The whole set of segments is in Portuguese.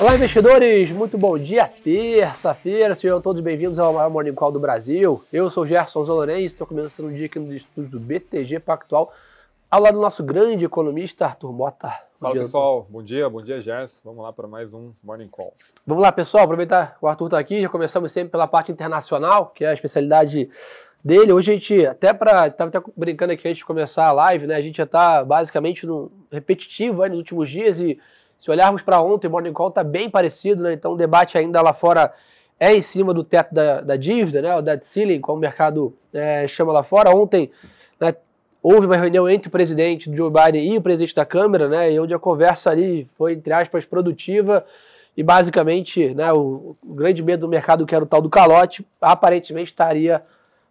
Olá, investidores! Muito bom dia, terça-feira. Sejam todos bem-vindos ao maior Morning Call do Brasil. Eu sou Gerson Zalorense, estou começando o dia aqui no estúdio do BTG Pactual, ao lado do nosso grande economista, Arthur Mota. Fala pessoal, bom dia, bom dia Gerson. Vamos lá para mais um Morning Call. Vamos lá, pessoal, aproveitar que o Arthur está aqui, já começamos sempre pela parte internacional, que é a especialidade dele. Hoje a gente, até para. Estava até brincando aqui antes de começar a live, né? A gente já está basicamente no repetitivo aí nos últimos dias e se olharmos para ontem, o Morning Call está bem parecido, né? Então o debate ainda lá fora é em cima do teto da, da dívida, né? O debt ceiling, como o mercado é, chama lá fora. Ontem né, houve uma reunião entre o presidente Joe Biden e o presidente da Câmara, né? E onde a conversa ali foi, entre aspas, produtiva. E basicamente, né, o, o grande medo do mercado, que era o tal do calote, aparentemente estaria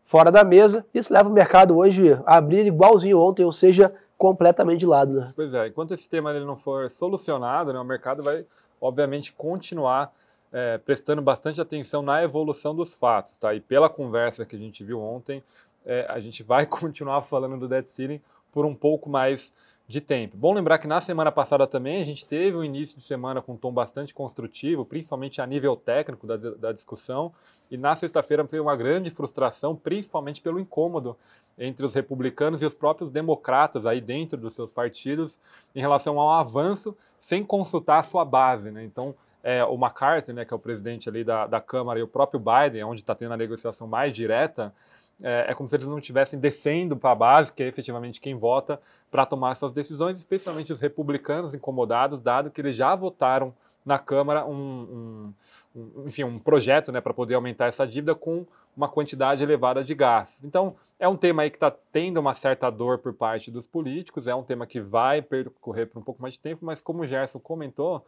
fora da mesa. Isso leva o mercado hoje a abrir igualzinho ontem, ou seja, completamente de lado. Né? Pois é, enquanto esse tema ele não for solucionado, né, o mercado vai, obviamente, continuar é, prestando bastante atenção na evolução dos fatos. Tá? E pela conversa que a gente viu ontem, é, a gente vai continuar falando do debt ceiling por um pouco mais de tempo. Bom lembrar que na semana passada também a gente teve um início de semana com um tom bastante construtivo, principalmente a nível técnico da, da discussão, e na sexta-feira foi uma grande frustração, principalmente pelo incômodo entre os republicanos e os próprios democratas aí dentro dos seus partidos em relação ao avanço sem consultar a sua base. Né? Então, é, o McCarthy, né, que é o presidente ali da, da Câmara, e o próprio Biden, onde está tendo a negociação mais direta, é, é, como se eles não estivessem descendo para a base, que é efetivamente quem vota para tomar essas decisões, especialmente os republicanos incomodados, dado que eles já votaram na Câmara um, um, um enfim, um projeto né, para poder aumentar essa dívida com uma quantidade elevada de gastos. Então, é um tema aí que está tendo uma certa dor por parte dos políticos, é um tema que vai percorrer por um pouco mais de tempo, mas como o Gerson comentou,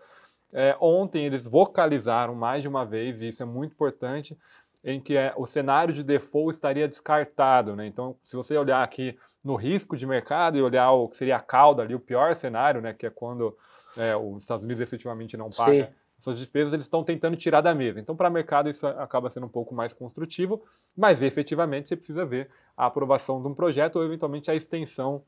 é, ontem eles vocalizaram mais de uma vez, e isso é muito importante, em que é, o cenário de default estaria descartado. Né? Então, se você olhar aqui no risco de mercado e olhar o que seria a cauda ali, o pior cenário, né, que é quando é, os Estados Unidos efetivamente não pagam suas despesas, eles estão tentando tirar da mesa. Então, para o mercado, isso acaba sendo um pouco mais construtivo, mas efetivamente você precisa ver a aprovação de um projeto ou eventualmente a extensão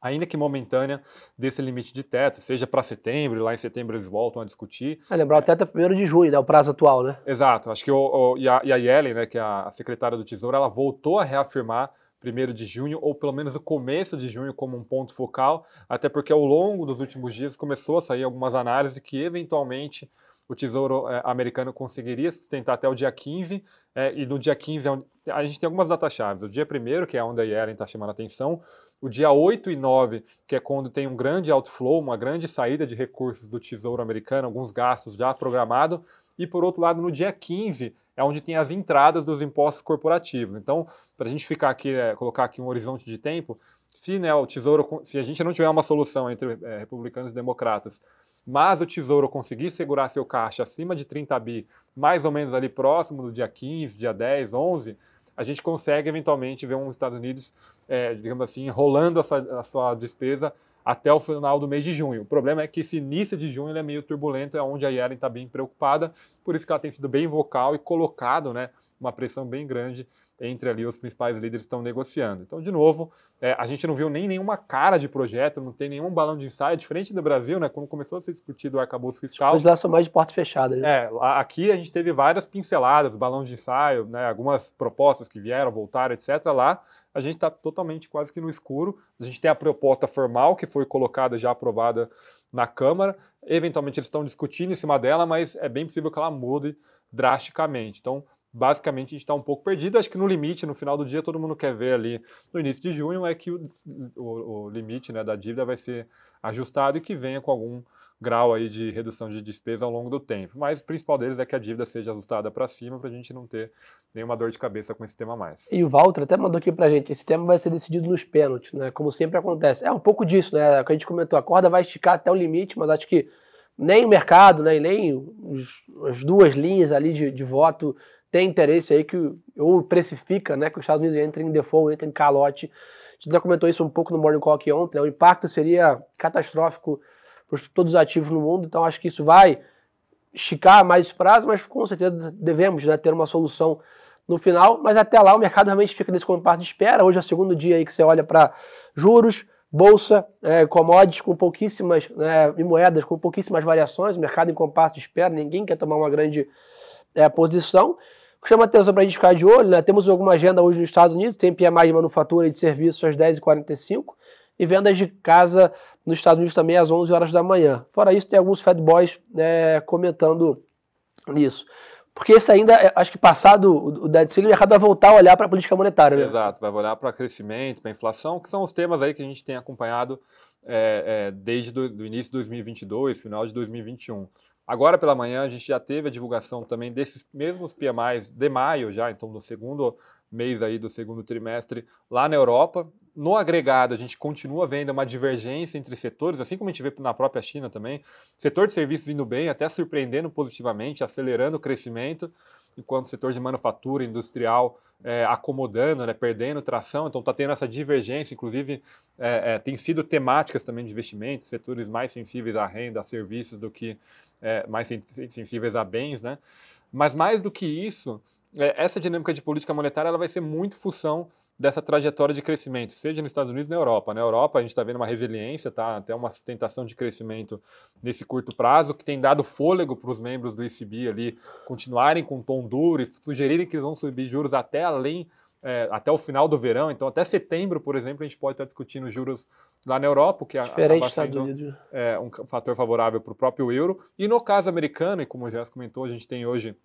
ainda que momentânea, desse limite de teto, seja para setembro, lá em setembro eles voltam a discutir. É, lembrar, o teto é 1 de junho, né, o prazo atual, né? Exato, acho que o, o e, a, e a Yellen, né, que é a secretária do Tesouro, ela voltou a reafirmar 1 de junho, ou pelo menos o começo de junho, como um ponto focal, até porque ao longo dos últimos dias começou a sair algumas análises que eventualmente o Tesouro é, americano conseguiria sustentar até o dia 15, é, e no dia 15 é a gente tem algumas datas-chave. O dia 1 que é onde a Yellen está chamando a atenção, o dia 8 e 9, que é quando tem um grande outflow, uma grande saída de recursos do Tesouro americano, alguns gastos já programados, e por outro lado, no dia 15 é onde tem as entradas dos impostos corporativos. Então, para a gente ficar aqui, é, colocar aqui um horizonte de tempo, se né, o Tesouro, se a gente não tiver uma solução entre é, republicanos e democratas, mas o Tesouro conseguir segurar seu caixa acima de 30 bi, mais ou menos ali próximo do dia 15, dia 10, 11, a gente consegue eventualmente ver os Estados Unidos, é, digamos assim, enrolando a sua, a sua, despesa até o final do mês de junho. O problema é que esse início de junho é meio turbulento, é onde a Yellen está bem preocupada, por isso que ela tem sido bem vocal e colocado né, uma pressão bem grande entre ali os principais líderes estão negociando. Então, de novo, é, a gente não viu nem nenhuma cara de projeto, não tem nenhum balão de ensaio, diferente do Brasil, né? Quando começou a ser discutido o arcabouço fiscal. Os lá são mais de porta fechada. Né? É, aqui a gente teve várias pinceladas, balão de ensaio, né? Algumas propostas que vieram, voltaram, etc. Lá a gente está totalmente quase que no escuro. A gente tem a proposta formal que foi colocada já aprovada na Câmara. Eventualmente eles estão discutindo em cima dela, mas é bem possível que ela mude drasticamente. Então, basicamente a gente está um pouco perdido. Acho que no limite, no final do dia, todo mundo quer ver ali no início de junho é que o, o, o limite né, da dívida vai ser ajustado e que venha com algum grau aí de redução de despesa ao longo do tempo. Mas o principal deles é que a dívida seja ajustada para cima para a gente não ter nenhuma dor de cabeça com esse tema mais. E o Walter até mandou aqui para a gente, esse tema vai ser decidido nos pênaltis, né? Como sempre acontece. É um pouco disso, né? Que a gente comentou, a corda vai esticar até o limite, mas acho que nem o mercado, né, nem os, as duas linhas ali de, de voto tem interesse aí que ou precifica, né, que os Estados Unidos entrem em default, entrem em calote. A gente já comentou isso um pouco no Morning Call ontem, né, o impacto seria catastrófico para todos os ativos no mundo, então acho que isso vai esticar mais esse prazo, mas com certeza devemos né, ter uma solução no final, mas até lá o mercado realmente fica nesse compasso de espera. Hoje é o segundo dia aí que você olha para juros, Bolsa, é, commodities com pouquíssimas, né, e moedas com pouquíssimas variações, o mercado em compasso de espera, ninguém quer tomar uma grande é, posição. Chama atenção para a gente ficar de olho, né? Temos alguma agenda hoje nos Estados Unidos, tem PMI de manufatura e de serviços às 10h45 e vendas de casa nos Estados Unidos também às 11 horas da manhã. Fora isso, tem alguns Fed Boys né, comentando nisso. Porque isso ainda, é, acho que passado o dead ceiling, o mercado vai voltar a olhar para a política monetária. Né? Exato, vai olhar para crescimento, para inflação, que são os temas aí que a gente tem acompanhado é, é, desde o início de 2022, final de 2021. Agora pela manhã a gente já teve a divulgação também desses mesmos PMIs de maio já, então no segundo mês aí do segundo trimestre lá na Europa. No agregado, a gente continua vendo uma divergência entre setores, assim como a gente vê na própria China também. Setor de serviços indo bem, até surpreendendo positivamente, acelerando o crescimento, enquanto o setor de manufatura industrial é, acomodando, né, perdendo tração. Então está tendo essa divergência, inclusive é, é, tem sido temáticas também de investimento, setores mais sensíveis à renda, a serviços, do que é, mais sensíveis a bens. Né? Mas mais do que isso, essa dinâmica de política monetária ela vai ser muito função dessa trajetória de crescimento, seja nos Estados Unidos na Europa. Na Europa, a gente está vendo uma resiliência, tá? até uma sustentação de crescimento nesse curto prazo, que tem dado fôlego para os membros do ECB ali continuarem com tom duro e sugerirem que eles vão subir juros até além, é, até o final do verão. Então, até setembro, por exemplo, a gente pode estar discutindo juros lá na Europa, que Diferente acaba sendo é, um fator favorável para o próprio euro. E no caso americano, e como o Jéssica comentou, a gente tem hoje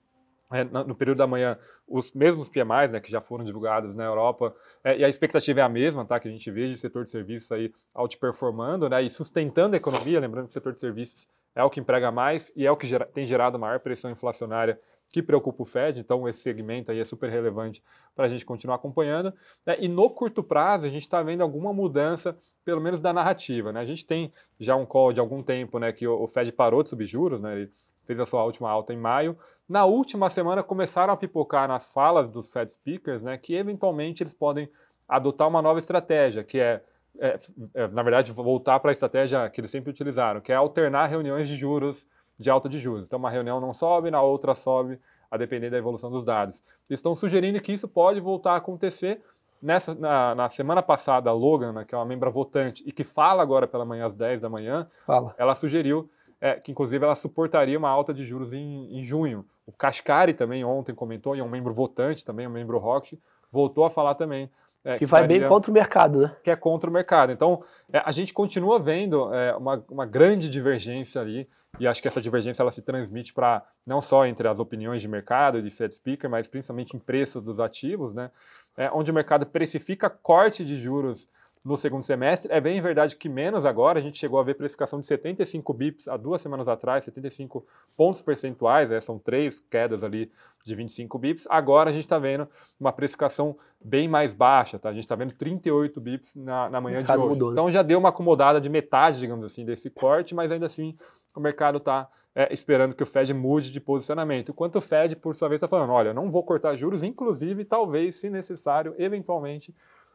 é, no período da manhã, os mesmos PMIs, né, que já foram divulgados na Europa, é, e a expectativa é a mesma, tá, que a gente veja o setor de serviços aí outperformando, né, e sustentando a economia, lembrando que o setor de serviços é o que emprega mais e é o que gera, tem gerado maior pressão inflacionária que preocupa o Fed, então esse segmento aí é super relevante para a gente continuar acompanhando. Né, e no curto prazo, a gente está vendo alguma mudança, pelo menos da narrativa. Né? A gente tem já um call de algum tempo né, que o Fed parou de subir juros, né? ele fez a sua última alta em maio. Na última semana começaram a pipocar nas falas dos Fed speakers, né, que eventualmente eles podem adotar uma nova estratégia, que é, é, é na verdade, voltar para a estratégia que eles sempre utilizaram, que é alternar reuniões de juros de alta de juros. Então, uma reunião não sobe, na outra sobe, a depender da evolução dos dados. Eles estão sugerindo que isso pode voltar a acontecer. Nessa, na, na semana passada, a Logan, né, que é uma membra votante e que fala agora pela manhã às 10 da manhã, fala. ela sugeriu é, que inclusive ela suportaria uma alta de juros em, em junho. O Kashkari também ontem comentou, e é um membro votante também, um membro Rock, voltou a falar também. É, que, que, vai bem contra o mercado, né? Que é contra o mercado. Então, é, a gente continua vendo é, uma, uma grande divergência ali, e acho que essa divergência ela se transmite para não só entre as opiniões de mercado de Fed Speaker, mas principalmente em preço dos ativos, né? É, onde o mercado precifica corte de juros no segundo semestre. É bem verdade que menos agora, a gente chegou a ver precificação de 75 bips há duas semanas atrás, 75 pontos percentuais, né, são três quedas ali de 25 bips. Agora a gente está vendo uma precificação bem mais baixa, tá? A gente está vendo 38 bips na, na manhã de hoje. Mudou? Então já deu uma acomodada de metade, digamos assim, desse corte, mas ainda assim o mercado está é, esperando que o Fed mude de posicionamento. Enquanto o Fed, por sua vez, está falando: olha, não vou cortar juros, inclusive, talvez, se necessário, eventualmente,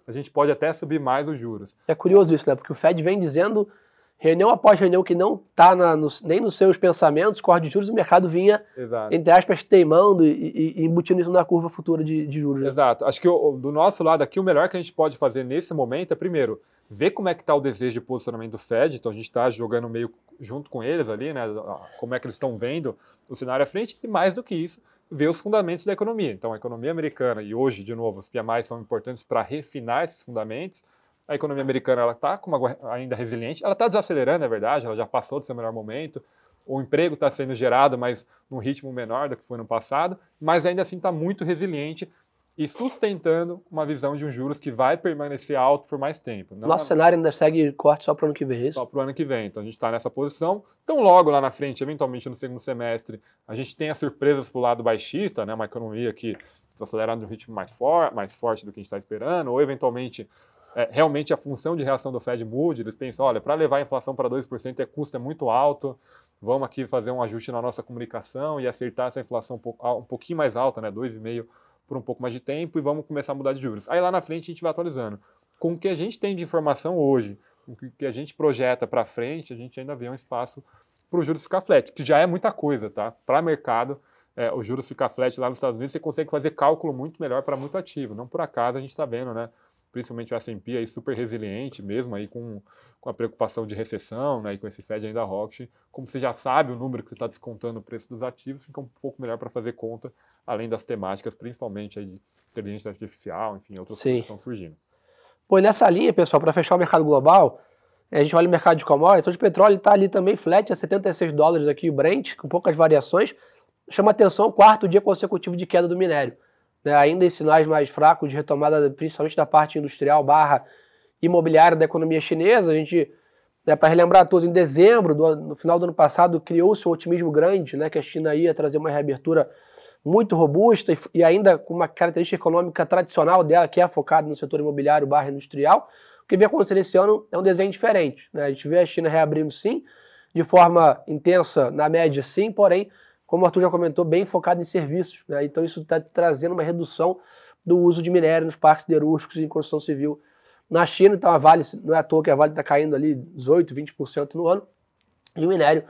a gente pode até subir mais os juros. É curioso isso, né? Porque o Fed vem dizendo, reunião após reunião, que não está nem nos seus pensamentos, corte de juros, o mercado vinha, Exato. entre aspas, teimando e, e, embutindo isso na curva futura de, de juros. Né? Exato. Acho que o, do nosso lado aqui, o melhor que a gente pode fazer nesse momento é, primeiro, ver como é que está o desejo de posicionamento do Fed, então a gente está jogando meio junto com eles ali, né? Como é que eles estão vendo o cenário à frente, e mais do que isso, ver os fundamentos da economia. Então, a economia americana, e hoje, de novo, os PMIs são importantes para refinar esses fundamentos. A economia americana ela está ainda resiliente, ela está desacelerando, é verdade, ela já passou do seu melhor momento. O emprego está sendo gerado, mas num ritmo menor do que foi no passado, mas ainda assim está muito resiliente e sustentando uma visão de um juros que vai permanecer alto por mais tempo. Não Nosso é... cenário ainda segue corte só para o ano que vem, é isso? Só para o ano que vem. Então a gente está nessa posição. Então, logo lá na frente, eventualmente no segundo semestre, a gente tem as surpresas para o lado baixista, né? uma economia que está acelerando um ritmo mais, for mais forte do que a gente está esperando, ou eventualmente é, realmente a função de reação do Fed mude, eles pensam, olha, para levar a inflação para 2% é custo é muito alto, vamos aqui fazer um ajuste na nossa comunicação e acertar essa inflação um, pouco, um pouquinho mais alta, né, 2,5% por um pouco mais de tempo e vamos começar a mudar de juros. Aí lá na frente a gente vai atualizando. Com o que a gente tem de informação hoje, com o que a gente projeta para frente, a gente ainda vê um espaço para o juros ficar flat, que já é muita coisa, tá? Para mercado, é, o juros ficar flat lá nos Estados Unidos, você consegue fazer cálculo muito melhor para muito ativo. Não por acaso a gente está vendo, né? Principalmente o S&P aí super resiliente, mesmo aí com, com a preocupação de recessão, né, e com esse Fed ainda rock, como você já sabe o número que você está descontando o preço dos ativos, fica um pouco melhor para fazer conta, além das temáticas, principalmente aí de inteligência artificial, enfim, outras Sim. coisas que estão surgindo. Pô, nessa linha, pessoal, para fechar o mercado global, a gente olha o mercado de commodities, hoje o petróleo está ali também flat a 76 dólares aqui o Brent, com poucas variações. Chama atenção o quarto dia consecutivo de queda do minério né, ainda em sinais mais fracos de retomada, principalmente da parte industrial barra imobiliária da economia chinesa. A gente, né, para relembrar a todos, em dezembro, do, no final do ano passado, criou-se um otimismo grande, né, que a China ia trazer uma reabertura muito robusta e, e, ainda com uma característica econômica tradicional dela, que é focada no setor imobiliário barra industrial. O que vem acontecendo esse ano é um desenho diferente. Né? A gente vê a China reabrindo sim, de forma intensa, na média sim, porém como o Arthur já comentou, bem focado em serviços. Né? Então isso está trazendo uma redução do uso de minério nos parques siderúrgicos e em construção civil na China. Então a Vale, não é à toa que a Vale está caindo ali 18%, 20% no ano, e o minério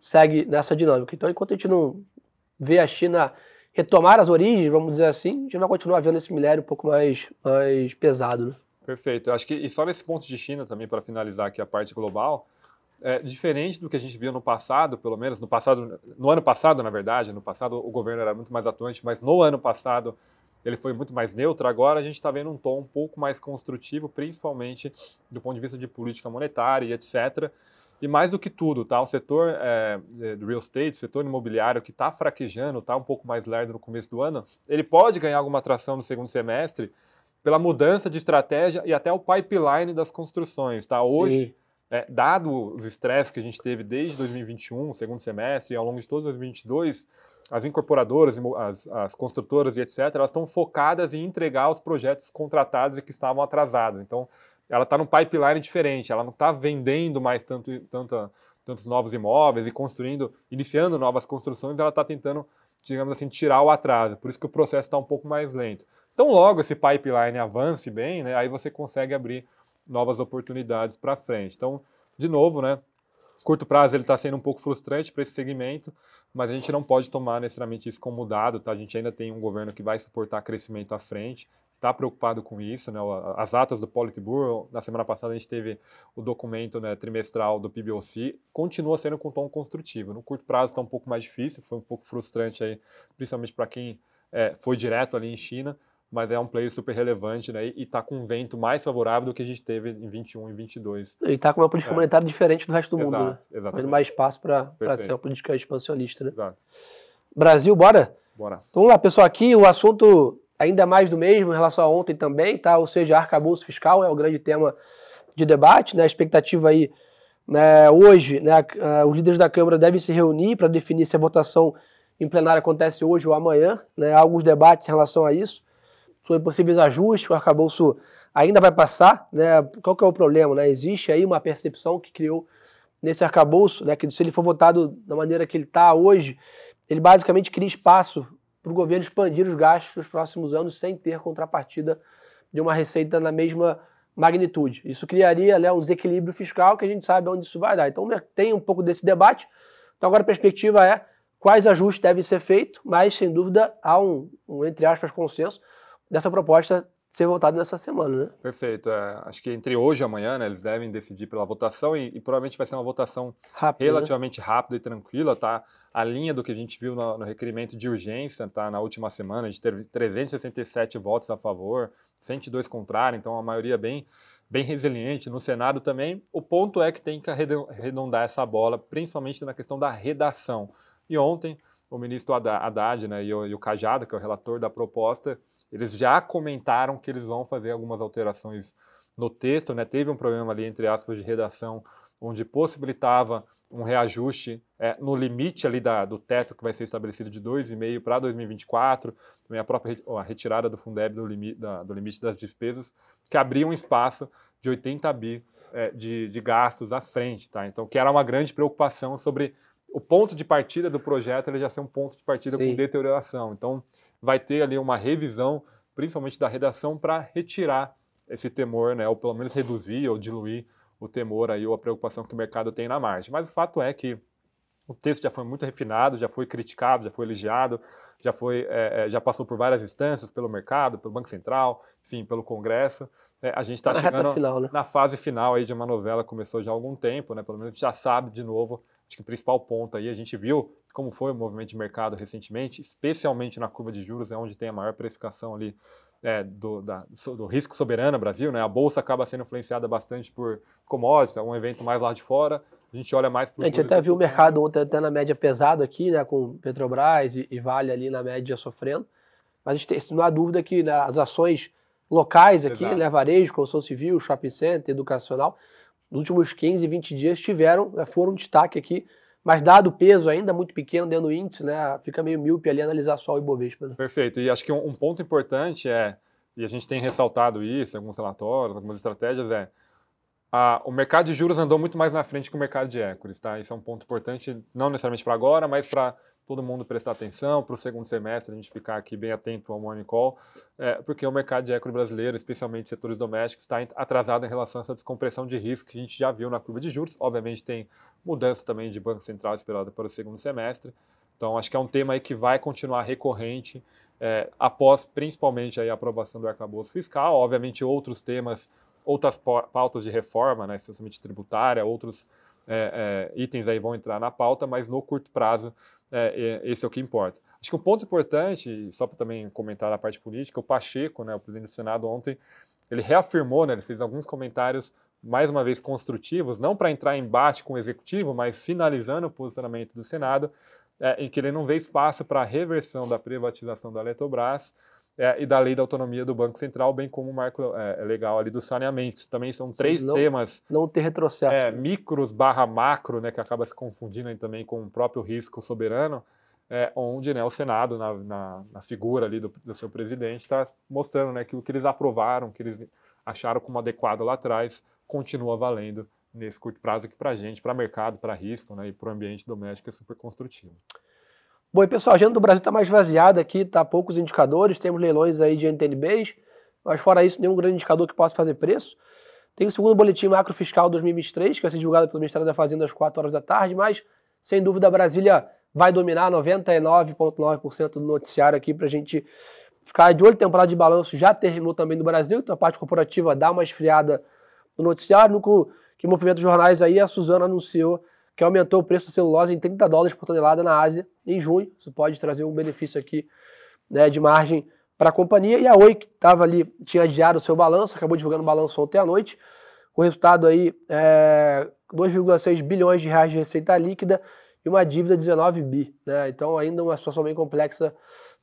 segue nessa dinâmica. Então enquanto a gente não vê a China retomar as origens, vamos dizer assim, a gente vai continuar vendo esse minério um pouco mais, mais pesado. Né? Perfeito. Acho que, e só nesse ponto de China também, para finalizar aqui a parte global, é, diferente do que a gente viu no passado, pelo menos no passado, no ano passado, na verdade, no passado o governo era muito mais atuante, mas no ano passado ele foi muito mais neutro. Agora a gente está vendo um tom um pouco mais construtivo, principalmente do ponto de vista de política monetária e etc. E mais do que tudo, tá? O setor é, é do real estate, o setor imobiliário que está fraquejando, está um pouco mais lerdo no começo do ano, ele pode ganhar alguma atração no segundo semestre pela mudança de estratégia e até o pipeline das construções, tá? Hoje Sim é, dado os estresses que a gente teve desde 2021, segundo semestre, e ao longo de todo 2022, as incorporadoras, as, as construtoras e etc., elas estão focadas em entregar os projetos contratados e que estavam atrasados. Então, ela está num pipeline diferente, ela não está vendendo mais tanto, tanto, tantos novos imóveis e construindo, iniciando novas construções, ela está tentando, digamos assim, tirar o atraso. Por isso que o processo está um pouco mais lento. Então, logo esse pipeline avance bem, né, aí você consegue abrir novas oportunidades para frente. Então, de novo, né? Curto prazo ele está sendo um pouco frustrante para esse segmento, mas a gente não pode tomar necessariamente isso como dado, tá? A gente ainda tem um governo que vai suportar crescimento à frente, está preocupado com isso, né? As atas do Politburo, na semana passada a gente teve o documento né, trimestral do PBOC, continua sendo com tom construtivo. No curto prazo está um pouco mais difícil, foi um pouco frustrante aí, principalmente para quem é, foi direto ali em China, mas é um player super relevante, né? E está com um vento mais favorável do que a gente teve em 21 e 22. E está com uma política é. monetária diferente do resto do Exato, mundo, né? Exatamente. mais espaço para ser uma política expansionista, né? Exato. Brasil, bora? Bora. Então vamos lá, pessoal, aqui o assunto ainda mais do mesmo em relação a ontem também, tá? Ou seja, arcabouço fiscal é o grande tema de debate, né? A expectativa aí, né, hoje, né, os líderes da Câmara devem se reunir para definir se a votação em plenário acontece hoje ou amanhã, né? Há alguns debates em relação a isso sobre possíveis ajustes, o arcabouço ainda vai passar, né? Qual que é o problema, né? Existe aí uma percepção que criou nesse arcabouço, né, que se ele for votado da maneira que ele está hoje, ele basicamente cria espaço para o governo expandir os gastos nos próximos anos sem ter contrapartida de uma receita na mesma magnitude. Isso criaria né, um desequilíbrio fiscal que a gente sabe onde isso vai dar. Então tem um pouco desse debate. Então agora a perspectiva é quais ajustes devem ser feitos, mas sem dúvida há um, um entre aspas, consenso dessa proposta ser votada nessa semana, né? Perfeito. É, acho que entre hoje e amanhã, né, eles devem decidir pela votação e, e provavelmente vai ser uma votação rápida, né? relativamente né? rápida e tranquila, tá? A linha do que a gente viu no, no, requerimento de urgência, tá? Na última semana, a gente teve 367 votos a favor, 102 contrários, então a maioria bem bem resiliente no Senado também. O ponto é que tem que arredondar essa bola, principalmente na questão da redação. E ontem, o ministro Haddad né, e, o, e o Cajado, que é o relator da proposta, eles já comentaram que eles vão fazer algumas alterações no texto, né? Teve um problema ali, entre aspas, de redação, onde possibilitava um reajuste é, no limite ali da, do teto que vai ser estabelecido de 2,5 para 2024, também a própria a retirada do Fundeb do, limi, da, do limite das despesas, que abria um espaço de 80 bi é, de, de gastos à frente, tá? Então, que era uma grande preocupação sobre o ponto de partida do projeto, ele já ser um ponto de partida Sim. com deterioração. Então, vai ter ali uma revisão, principalmente da redação, para retirar esse temor, né, ou pelo menos reduzir ou diluir o temor aí ou a preocupação que o mercado tem na margem. Mas o fato é que o texto já foi muito refinado, já foi criticado, já foi elogiado, já foi, é, já passou por várias instâncias pelo mercado, pelo Banco Central, enfim, pelo Congresso. É, a gente está chegando final, né? na fase final aí de uma novela começou já há algum tempo, né? Pelo menos a gente já sabe de novo, acho que o principal ponto aí, a gente viu como foi o movimento de mercado recentemente, especialmente na curva de juros, é onde tem a maior precificação ali é, do, da, do risco soberano no Brasil, né? A bolsa acaba sendo influenciada bastante por commodities, é um evento mais lá de fora. A gente olha mais para A gente até viu o mercado ontem até na média pesado aqui, né? Com Petrobras e, e Vale ali na média sofrendo. Mas a gente tem, não há dúvida que né, as ações locais aqui, Exato. né? Varejo, construção civil, shopping center, educacional, nos últimos 15, 20 dias tiveram, né, foram um destaque aqui. Mas dado o peso ainda muito pequeno dentro do índice, né? Fica meio míope ali analisar só o Ibovespa. Né? Perfeito. E acho que um, um ponto importante é, e a gente tem ressaltado isso em alguns relatórios, algumas estratégias, é a, o mercado de juros andou muito mais na frente que o mercado de equities, tá? Isso é um ponto importante, não necessariamente para agora, mas para todo mundo prestar atenção, para o segundo semestre a gente ficar aqui bem atento ao morning call, é, porque o mercado de equity brasileiro, especialmente setores domésticos, está atrasado em relação a essa descompressão de risco que a gente já viu na curva de juros. Obviamente tem mudança também de Banco Central esperada para o segundo semestre. Então acho que é um tema aí que vai continuar recorrente é, após principalmente aí a aprovação do arcabouço fiscal. Obviamente outros temas, outras pautas de reforma, né, especialmente tributária, outros é, é, itens aí vão entrar na pauta, mas no curto prazo é, esse é o que importa. Acho que um ponto importante, só para também comentar a parte política, o Pacheco, né, o presidente do Senado ontem, ele reafirmou, né, ele fez alguns comentários mais uma vez construtivos, não para entrar em embate com o executivo, mas finalizando o posicionamento do Senado, é, em que ele não vê espaço para a reversão da privatização da Eletrobras é, e da lei da autonomia do Banco Central, bem como o marco é, legal ali do saneamento. Também são três não, temas. Não ter retrocesso. É, micros barra macro, né, que acaba se confundindo também com o próprio risco soberano, é, onde né, o Senado, na, na, na figura ali do, do seu presidente, está mostrando né, que o que eles aprovaram, que eles acharam como adequado lá atrás, continua valendo nesse curto prazo aqui para a gente, para mercado, para risco né, e para o ambiente doméstico é super construtivo. Bom, e pessoal, a agenda do Brasil está mais vaziada aqui, tá poucos indicadores, temos leilões aí de NTNBs, mas fora isso, nenhum grande indicador que possa fazer preço. Tem o segundo boletim macro fiscal 2023, que vai ser divulgado pelo Ministério da Fazenda às 4 horas da tarde, mas sem dúvida Brasília vai dominar 99,9% do noticiário aqui para a gente ficar de olho. Temporada de balanço já terminou também no Brasil, então a parte corporativa dá uma esfriada no noticiário. No que movimenta os jornais aí, a Suzana anunciou que aumentou o preço da celulose em 30 dólares por tonelada na Ásia em junho. Isso pode trazer um benefício aqui né, de margem para a companhia. E a Oi, que estava ali, tinha adiado o seu balanço, acabou divulgando o balanço ontem à noite. O resultado aí é 2,6 bilhões de reais de receita líquida e uma dívida de 19 bi. Né? Então, ainda uma situação bem complexa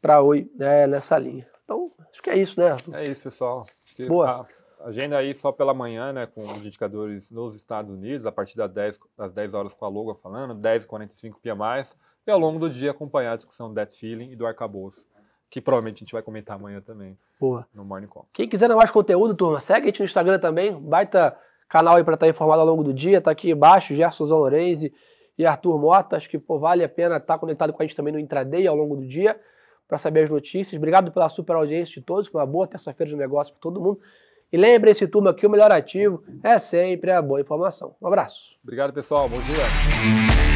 para a Oi né, nessa linha. Então, acho que é isso, né? É isso, pessoal. Boa. Agenda aí só pela manhã, né, com os indicadores nos Estados Unidos, a partir das 10, das 10 horas com a Loga falando, 10h45 PMI, e ao longo do dia acompanhar a discussão do debt ceiling e do arcabouço, que provavelmente a gente vai comentar amanhã também Boa. no Morning Call. Quem quiser mais conteúdo, turma, segue a gente no Instagram também, baita canal aí para estar informado ao longo do dia, tá aqui embaixo, Gerson Zalorenzi e Arthur Mota, acho que pô, vale a pena estar conectado com a gente também no intraday ao longo do dia, para saber as notícias. Obrigado pela super audiência de todos, uma boa terça-feira de negócio para todo mundo. E lembre-se, turma, que o melhor ativo é sempre a boa informação. Um abraço. Obrigado, pessoal. Bom dia.